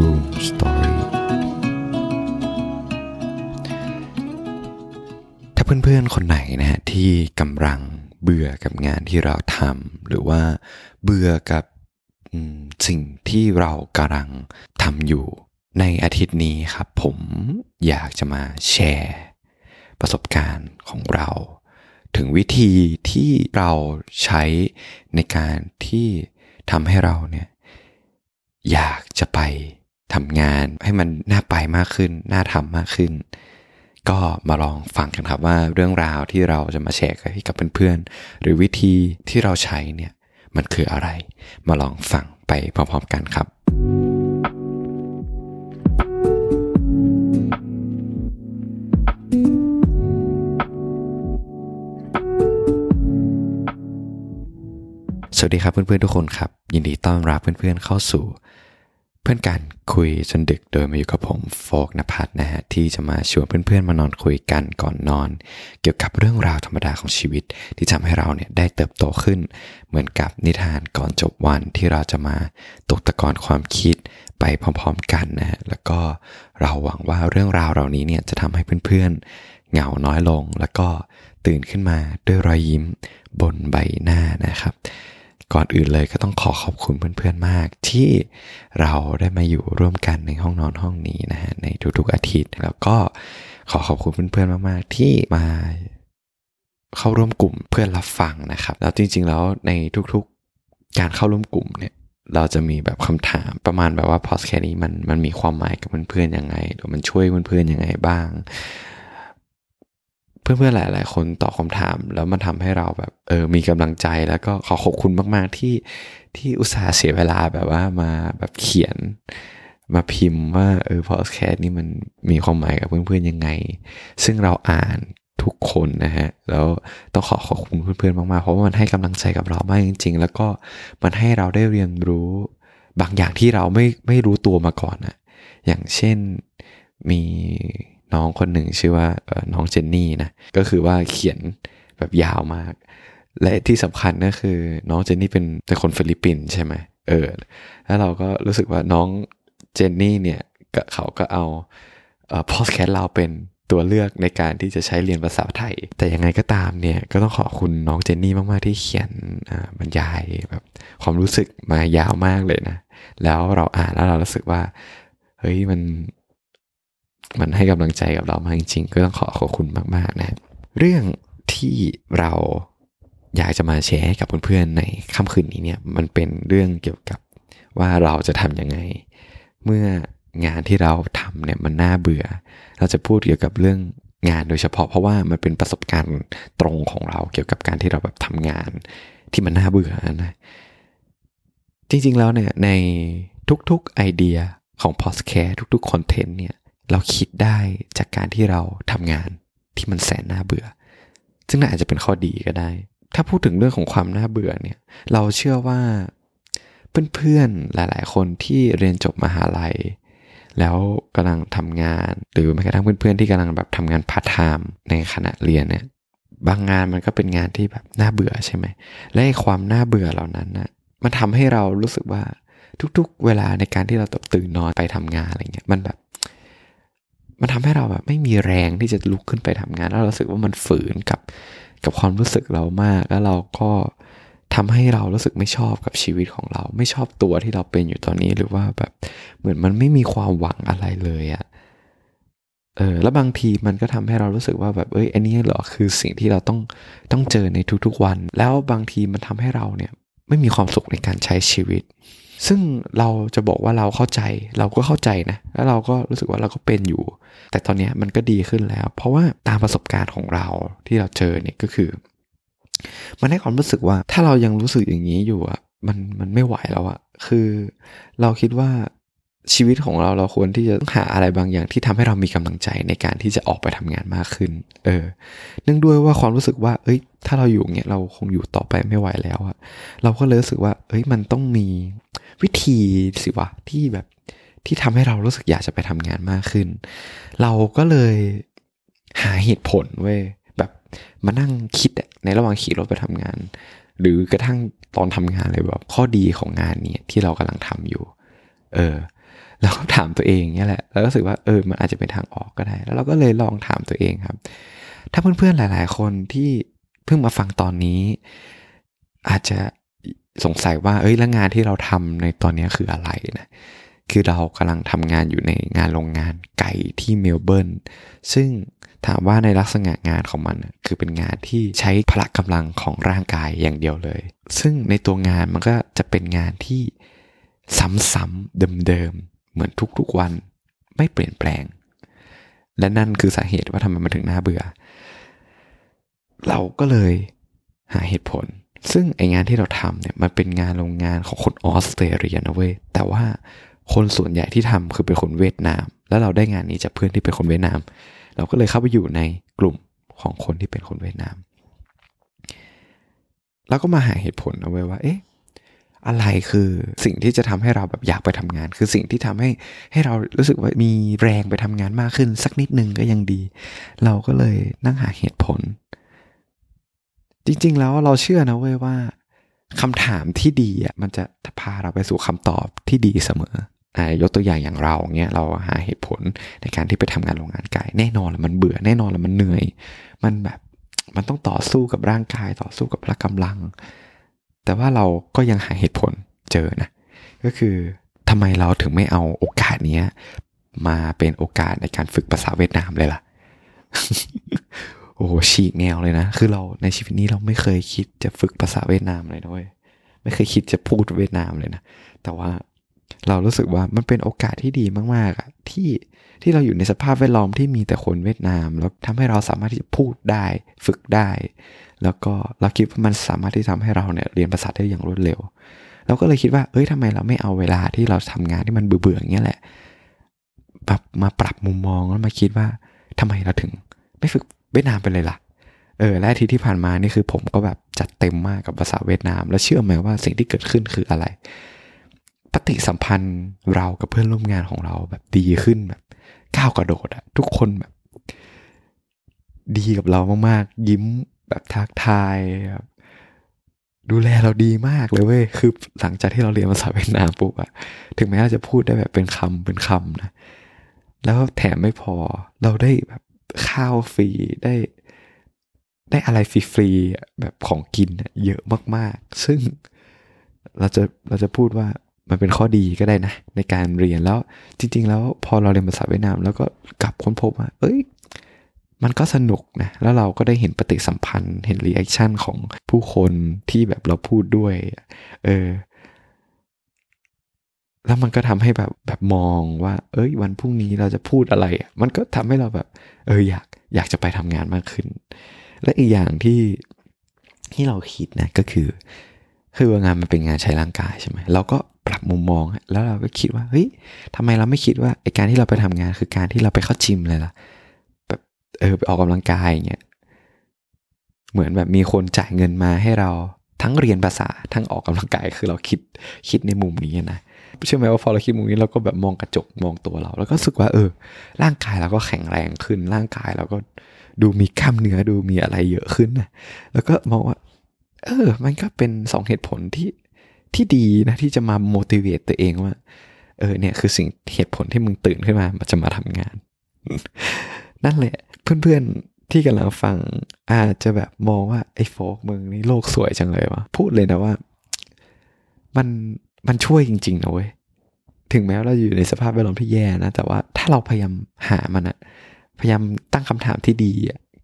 Room Story ถ้าเพื่อนๆ คนไหนนะฮะที่กำลังเบื่อกับงานที่เราทำหรือว่าเบื่อกับสิ่งที่เรากำลังทำอยู่ ในอาทิตย์นี้ครับ ผมอยากจะมาแชร์ ประสบการณ์ของเรา ถึงวิธีที่เราใช้ในการที่ทำให้เราเนี่ยอยากจะไป ทำงานให้มันน่าไปมากขึ้น น่าทำมากขึ้น ก็มาลองฟังกันครับว่าเรื่องราวที่เราจะมาแชร์ให้กับเพื่อนๆ หรือวิธีที่เราใช้เนี่ยมันคืออะไร มาลองฟังไปพร้อมๆกันครับ สวัสดีครับเพื่อนๆทุกคนครับ ยินดีต้อนรับเพื่อนๆเข้าสู่ เพื่อนกันคุยจนดึกโดยมาอยู่กับผมโฟกนภัทรนะฮะที่จะมาชวนเพื่อนๆมานอนคุยกันก่อนนอน เกี่ยวกับเรื่องราวธรรมดาของชีวิต ที่ทำให้เราเนี่ยได้เติบโตขึ้น เหมือนกับนิทานก่อนจบวันที่เราจะมาตกตะกอนความคิดไปพร้อมๆกันนะฮะแล้วก็เราหวังว่าเรื่องราวเหล่านี้เนี่ยจะทำให้เพื่อนๆเหงาน้อยลง แล้วก็ตื่นขึ้นมาด้วยรอยยิ้มบนใบหน้านะครับ ก่อนอื่นเลยก็ต้องขอขอบคุณเพื่อนๆมาก ที่เราได้มาอยู่ร่วมกันในห้องนอนห้องนี้นะฮะในทุกๆอาทิตย์ แล้วก็ขอขอบคุณเพื่อนๆมากๆ ที่มาเข้าร่วมกลุ่มเพื่อนรับฟังนะครับ แล้วจริง ๆ แล้วในทุกๆการเข้าร่วมกลุ่มเนี่ยเราจะมีแบบคำถามประมาณแบบว่าพอสแค่นี้มันมันมีความหมายกับเพื่อนๆยังไงหรือมันช่วยเพื่อนๆยังไงบ้าง เพื่อนๆหลาย ๆ คนตอบคาถาม แล้วมันทำให้เราแบบเออมีกำลังใจแล้วก็ขอขอบคุณมากๆที่ที่อุตส่าห์เสียเวลาแบบว่ามาแบบเขียน มาพิมพ์ว่าเออพอสแคสนี่มันมีความหมายกับเพื่อนๆยังไง ซึ่งเราอ่านทุกคนนะฮะ แล้วต้องขอขอบคุณเพื่อนๆมากๆ เพราะว่ามันให้กำลังใจกับเรามากจริง ๆ แล้วก็มันให้เราได้เรียนรู้บางอย่างที่เราไม่ไม่รู้ตัวมาก่อนอะอย่างเช่นมี น้องคนหนึ่งชื่อว่าน้องเจนนี่นะก็คือว่าเขียนแบบยาวมาก และที่สำคัญก็คือ น้องเจนนี่เป็นเป็นคนฟิลิปปินส์ใช่ไหมเออแล้วเราก็รู้สึกว่าน้องเจนนี่เนี่ยเขาก็เอาพอดแคสต์เราเป็นตัวเลือกในการที่จะใช้เรียนภาษาไทย แต่ยังไงก็ตามเนี่ยก็ต้องขอบคุณน้องเจนนี่มาก ๆ ที่เขียนบรรยายแบบความรู้สึกมายาวมากเลยนะ แล้วเราอ่านแล้วเรารู้สึกว่า เฮ้ยมัน มันให้กำลังใจกับเรามากจริงๆก็ต้องขอขอบคุณมากๆนะเรื่องที่เราอยากจะมาแชร์กับเพื่อนๆในค่ำคืนนี้เนี่ยมันเป็นเรื่องเกี่ยวกับว่าเราจะทำยังไง เมื่องานที่เราทำเนี่ยมันน่าเบื่อ เราจะพูดเกี่ยวกับเรื่องงานโดยเฉพาะเพราะว่ามันเป็นประสบการณ์ตรงของเราเกี่ยวกับการที่เราแบบทำงานที่มันน่าเบื่อนะจริงๆแล้วเนี่ยในทุกๆไอเดียของพอดแคสต์ทุกๆคอนเทนต์เนี่ย เราคิดได้จากการที่เราทำงานที่มันแสนน่าเบื่อ ซึ่งอาจจะเป็นข้อดีก็ได้ ถ้าพูดถึงเรื่องของความน่าเบื่อเนี่ย เราเชื่อว่าเพื่อนๆหลาย ๆ คนที่เรียนจบมหาลัย แล้วกำลังทำงาน หรือแม้กระทั่งเพื่อนๆที่กำลังแบบทำงานพาร์ทไทม์ในขณะเรียนเนี่ยบางงานมันก็เป็นงานที่แบบน่าเบื่อใช่ไหมและความน่าเบื่อเหล่านั้นนะมันทำให้เรารู้สึกว่าทุกๆ เวลาในการที่เราตื่นนอนไปทำงานอะไรเงี้ยมันแบบ มันทำให้เราแบบไม่มีแรงที่จะลุกขึ้นไปทำงาน แล้วเราสึกว่ามันฝืนกับกับความรู้สึกเรามาก แล้วเราก็ทำให้เรารู้สึกไม่ชอบกับชีวิตของเรา ไม่ชอบตัวที่เราเป็นอยู่ตอนนี้หรือว่าแบบเหมือนมันไม่มีความหวังอะไรเลยอะเออแล้วบางทีมันก็ทำให้เรารู้สึกว่าแบบเอ้ยอันนี้เหรอคือสิ่งที่เราต้องต้องเจอในทุกๆวัน แล้วบางทีมันทำให้เราเนี่ยไม่มีความสุขในการใช้ชีวิต ซึ่งเราจะบอกว่าเราเข้าใจเราก็เข้าใจนะ แล้วเราก็รู้สึกว่าเราก็เป็นอยู่ แต่ตอนนี้มันก็ดีขึ้นแล้ว เพราะว่าตามประสบการณ์ของเราที่เราเจอเนี่ยก็คือ มันให้ความรู้สึกว่าถ้าเรายังรู้สึกอย่างนี้อยู่อะมันมันไม่ไหวแล้วอะคือเราคิดว่าชีวิตของเราเราควรที่จะต้องหาอะไรบางอย่างที่ทำให้เรามีกำลังใจในการที่จะออกไปทำงานมากขึ้น เออ เนื่องด้วยว่าความรู้สึกว่า เอ้ย ถ้าเราอยู่เงี้ยเราคงอยู่ต่อไปไม่ไหวแล้วอะเราก็เลยรู้สึกว่า เอ้ย มันต้องมี วิธีสิวะที่แบบที่ทำให้เรารู้สึกอยากจะไปทำงานมากขึ้น เราก็เลยหาเหตุผลเว้ยแบบมานั่งคิดในระหว่างขี่รถไปทำงาน หรือกระทั่งตอนทำงานเลยแบบข้อดีของงานนี้ที่เรากำลังทำอยู่ เออแล้วก็ถามตัวเองเนี่ยแหละ แล้วก็รู้สึกว่าเออมันอาจจะเป็นทางออกก็ได้ แล้วเราก็เลยลองถามตัวเองครับ ถ้าเพื่อนๆหลาย ๆ คนที่เพิ่งมาฟังตอนนี้ อาจจะ สงสัยว่าเอ้ยแล้วงานที่เราทำในตอนนี้คืออะไรนะคือเรากำลังทำงานอยู่ในงานโรงงานไก่ที่เมลเบิร์นซึ่งถามว่าในลักษณะงานของมันคือเป็นงานที่ใช้พละกำลังของร่างกายอย่างเดียวเลย ซึ่งในตัวงานมันก็จะเป็นงานที่ซ้ำๆเดิมๆเหมือนทุกๆวันไม่เปลี่ยนแปลง และนั่นคือสาเหตุว่าทำไมมันถึงน่าเบื่อ เราก็เลยหาเหตุผล ซึ่งไองานที่เราทำเนี่ยมันเป็นงานโรงงานของคนออสเตรเลียนะเว้ยแต่ว่าคนส่วนใหญ่ที่ทำคือเป็นคนเวียดนาม แล้วเราได้งานนี้จากเพื่อนที่เป็นคนเวียดนาม เราก็เลยเข้าไปอยู่ในกลุ่มของคนที่เป็นคนเวียดนาม แล้วก็มาหาเหตุผลเอาไว้ว่า เอ๊ะอะไรคือสิ่งที่จะทำให้เราแบบอยากไปทำงาน คือสิ่งที่ทำให้ให้เรารู้สึกว่ามีแรงไปทำงานมากขึ้น สักนิดนึงก็ยังดี เราก็เลยนั่งหาเหตุผล จริง ๆ แล้วเราเชื่อนะเว้ยว่าคำถามที่ดีอะมันจะพาเราไปสู่คำตอบที่ดีเสมออ่ายกตัวอย่างอย่างเราเงี้ยเราหาเหตุผลในการที่ไปทำงานโรงงานไก่แน่นอนแล้วมันเบื่อแน่นอนแล้วมันเหนื่อย มันแบบมันต้องต่อสู้กับร่างกายต่อสู้กับพละกำลัง แต่ว่าเราก็ยังหาเหตุผลเจอนะก็คือทำไมเราถึงไม่เอาโอกาสนี้มาเป็นโอกาสในการฝึกภาษาเวียดนามเลยล่ะ โอ้โหฉีกแนวเลยนะ คือเราในชีวิตนี้เราไม่เคยคิดจะฝึกภาษาเวียดนามเลยด้วยไม่เคยคิดจะพูดเวียดนามเลยนะ แต่ว่าเรารู้สึกว่ามันเป็นโอกาสที่ดีมากๆอะที่ที่เราอยู่ในสภาพแวดล้อมที่มีแต่คนเวียดนาม แล้วทำให้เราสามารถที่จะพูดได้ฝึกได้ แล้วก็เราคิดว่ามันสามารถที่ทำให้เราเนี่ยเรียนภาษาได้อย่างรวดเร็ว เราก็เลยคิดว่าเอ้ยทำไมเราไม่เอาเวลาที่เราทำงานที่มันเบื่อๆอย่างเงี้ยแหละแบบมาปรับมุมมองแล้วมาคิดว่าทำไมเราถึง ไม่ฝึก เวียดนามไปเลยล่ะเออและอาทิตย์ที่ผ่านมานี่คือผมก็แบบจัดเต็มมากกับภาษาเวียดนาม แล้วเชื่อไหมว่าสิ่งที่เกิดขึ้นคืออะไร ปฏิสัมพันธ์เรากับเพื่อนร่วมงานของเราแบบดีขึ้นแบบก้าวกระโดดอะทุกคนแบบ ดีกับเรามากๆ ยิ้มแบบทักทายแบบดูแลเราดีมากเลยเว้ยคือหลังจากที่เราเรียนภาษาเวียดนามปุ๊บอะถึงแม้เราจะพูดได้แบบเป็นคำเป็นคำนะแล้วแถมไม่พอเราได้แบบ ข้าวฟรีได้ได้อะไรฟรีๆแบบของกินเยอะมากๆ ซึ่งเราจะเราจะพูดว่ามันเป็นข้อดีก็ได้นะ ในการเรียนแล้วจริง ๆ แล้วพอเราเรียนภาษาเวียดนาม แล้วก็กลับค้นพบว่าเอ้ย มันก็สนุกนะ แล้วเราก็ได้เห็นปฏิสัมพันธ์ เห็น reaction ของผู้คนที่แบบเราพูดด้วย เออ แล้วมันก็ทำให้แบบแบบมองว่า เอ้ย วันพรุ่งนี้เราจะพูดอะไร มันก็ทำให้เราแบบ เอออยากอยากจะไปทำงานมากขึ้น และอีกอย่างที่ที่เราคิดนะก็คือ คืองานมันเป็นงานใช้ร่างกายใช่ไหมเราก็ปรับมุมมอง แล้วเราก็คิดว่าเฮ้ยทำไมเราไม่คิดว่าไอการที่เราไปทำงานคือการที่เราไปเข้าจิมเลยล่ะแบบเออไปออกกำลังกายอย่างเงี้ยเหมือนแบบมีคนจ่ายเงินมาให้เราทั้งเรียนภาษาทั้งออกกำลังกายคือเราคิดคิดในมุมนี้นะ เชื่อไหมว่าพอเราคิดมุมนี้เราก็แบบมองกระจกมองตัวเรา แล้วก็รู้สึกว่าเออ ร่างกายเราก็แข็งแรงขึ้น ร่างกายเราก็ดูมีกล้ามเนื้อดูมีอะไรเยอะขึ้นนะแล้วก็มองว่า เออ มันก็เป็นสองเหตุผลที่ที่ดีนะที่จะมา motivate ตัวเองว่า เออเนี่ยคือสิ่งเหตุผลที่มึงตื่นขึ้นมามันจะมาทำงาน นั่นแหละ เพื่อนๆที่กำลังฟังอาจจะแบบมองว่าไอ้โฟกมึงนี่โลกสวยจังเลยวะพูดเลยนะว่า มัน มันช่วยจริงๆนะเว้ยถึงแม้ว่าเราอยู่ในสภาพแวดล้อมที่แย่นะ แต่ว่าถ้าเราพยายามหามันอะพยายามตั้งคำถามที่ดี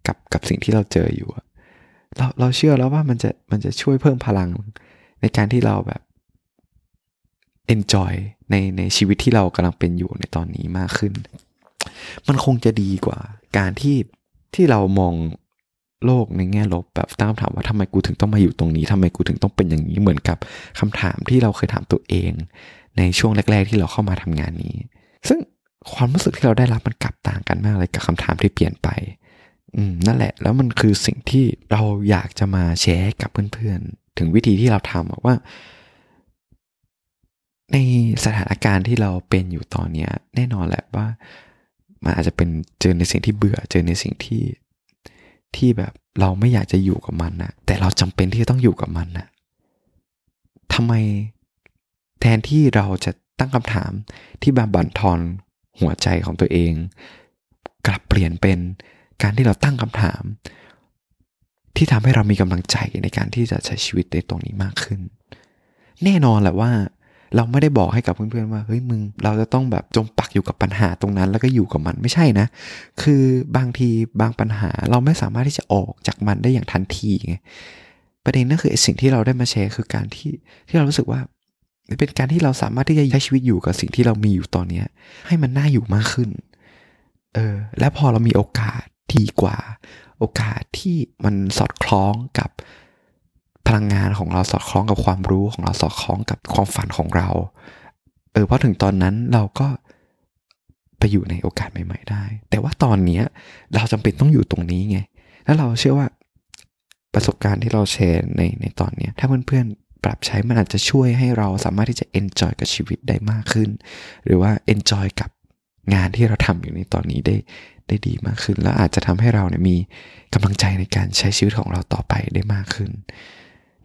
กับกับสิ่งที่เราเจออยู่เราเราเชื่อแล้วว่ามันจะมันจะช่วยเพิ่มพลังในการที่เราแบบ enjoy ในในชีวิตที่เรากำลังเป็นอยู่ในตอนนี้มากขึ้น มันคงจะดีกว่า การที่ที่เรามอง โลกในแง่ลบแบบตั้งคำถามว่าทำไมกูถึงต้องมาอยู่ตรงนี้ทำไมกูถึงต้องเป็นอย่างนี้เหมือนกับคำถามที่เราเคยถามตัวเอง ในช่วงแรก ๆ ที่เราเข้ามาทำงานนี้ ซึ่งความรู้สึกที่เราได้รับมันกลับต่างกันมากเลยกับคำถามที่เปลี่ยนไปอืมนั่นแหละ แล้วมันคือสิ่งที่เราอยากจะมาแชร์กับเพื่อนๆ ถึงวิธีที่เราทำว่า ในสถานการณ์ที่เราเป็นอยู่ตอนนี้แน่นอนแหละว่า มันอาจจะเป็นเจอในสิ่งที่เบื่อเจอในสิ่งที่ ที่แบบเราไม่อยากจะอยู่กับมันนะแต่เราจำเป็นที่จะต้องอยู่กับมันนะทำไมแทนที่เราจะตั้งคำถามที่บาบั่นทอนหัวใจของตัวเอง กลับเปลี่ยนเป็นการที่เราตั้งคำถาม ที่ทำให้เรามีกำลังใจในการที่จะใช้ชีวิตในตรงนี้มากขึ้น แน่นอนแหละว่า เราไม่ได้บอกให้กับเพื่อนๆว่าเฮ้ยมึงเราจะต้องแบบจมปักอยู่กับปัญหาตรงนั้น แล้วก็อยู่กับมันไม่ใช่นะ คือบางทีบางปัญหาเราไม่สามารถที่จะออกจากมันได้อย่างทันทีไงประเด็นนั่นคือสิ่งที่เราได้มาแชร์คือการที่ที่เรารู้สึกว่าเป็นการที่เราสามารถที่จะใช้ชีวิตอยู่กับสิ่งที่เรามีอยู่ตอนเนี้ย ให้มันน่าอยู่มากขึ้น เออ และพอเรามีโอกาสดีกว่า โอกาสที่มันสอดคล้องกับ พลังงานของเราสอดคล้องกับความรู้ของเราสอดคล้องกับความฝันของเรา เออเพราะถึงตอนนั้นเราก็ไปอยู่ในโอกาสใหม่ ๆ ได้ แต่ว่าตอนเนี้ยเราจำเป็นต้องอยู่ตรงนี้ไง แล้วเราเชื่อว่าประสบการณ์ที่เราแชร์ในในตอนเนี้ยถ้าเพื่อนๆปรับใช้มันอาจจะช่วยให้เราสามารถที่จะ enjoy กับชีวิตได้มากขึ้น หรือว่า enjoy กับงานที่เราทำอยู่ในตอนนี้ได้ได้ดีมากขึ้น แล้วอาจจะทำให้เราเนี่ยมีกำลังใจในการใช้ชีวิตของเราต่อไปได้มากขึ้น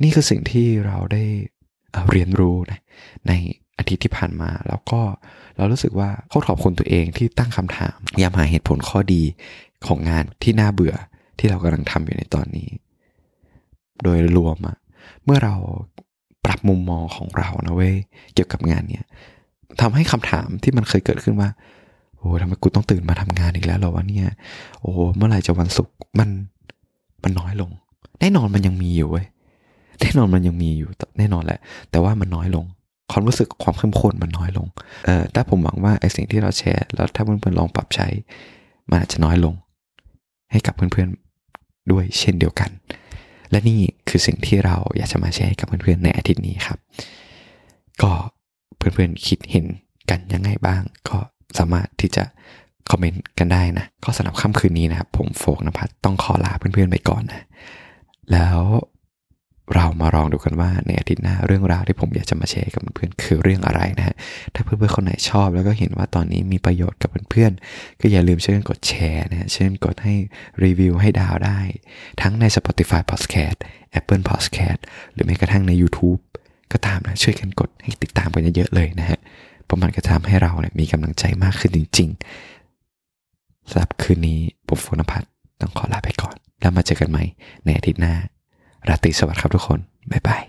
นี่คือสิ่งที่เราได้เรียนรู้นะในอาทิตย์ที่ผ่านมา แล้วก็เรารู้สึกว่าโคตรขอบคุณตัวเองที่ตั้งคำถามยามหาเหตุผลข้อดีของงานที่น่าเบื่อที่เรากำลังทำอยู่ในตอนนี้ โดยรวมอะเมื่อเราปรับมุมมองของเรานะเว้ยเกี่ยวกับงานเนี่ยทำให้คำถามที่มันเคยเกิดขึ้นว่าโอ้ทำไมกูต้องตื่นมาทำงานอีกแล้วเหรอวะเนี่ย โอ้เมื่อไหร่จะวันศุกร์มันมันน้อยลง แน่นอนมันยังมีอยู่เว้ย แน่นอนมันยังมีอยู่แน่นอนแหละ แต่ว่ามันน้อยลง ความรู้สึกความเข้มข้นมันน้อยลงเออแต่ผมหวังว่าไอ้สิ่งที่เราแชร์ แล้วถ้าเพื่อนๆลองปรับใช้มันอาจจะน้อยลง ให้กับเพื่อนๆด้วยเช่นเดียวกัน และนี่คือสิ่งที่เราอยากจะมาแชร์ให้กับเพื่อนๆในอาทิตย์นี้ครับ ก็เพื่อนๆคิดเห็นกันยังไงบ้าง ก็สามารถที่จะคอมเมนต์กันได้นะ ก็สำหรับค่ำคืนนี้นะครับ ผมโฟกนภัทรต้องขอลาเพื่อนๆไปก่อนนะ แล้ว เรามาลองดูกันว่าในอาทิตย์หน้าเรื่องราวที่ผมอยากจะมาแชร์กับเพื่อนคือเรื่องอะไรนะฮะ ถ้าเพื่อนๆคนไหนชอบแล้วก็เห็นว่าตอนนี้มีประโยชน์กับเพื่อนๆ ก็อย่าลืมช่วยกันกดแชร์นะฮะช่วยกันกดให้รีวิวให้ดาวได้ ทั้งใน Spotify Podcast Apple Podcast หรือแม้กระทั่งใน YouTube ก็ตามนะช่วยกันกดให้ติดตามกันเยอะๆเลยนะฮะเพราะมันก็จะทำให้เราเนี่ยมีกำลังใจมากขึ้นจริงๆสำหรับคืนนี้ผมโฟนพัฒน์ต้องขอลาไปก่อน แล้วมาเจอกันใหม่ในอาทิตย์หน้า ราตรีสวัสดิ์ครับทุกคน บ๊ายบาย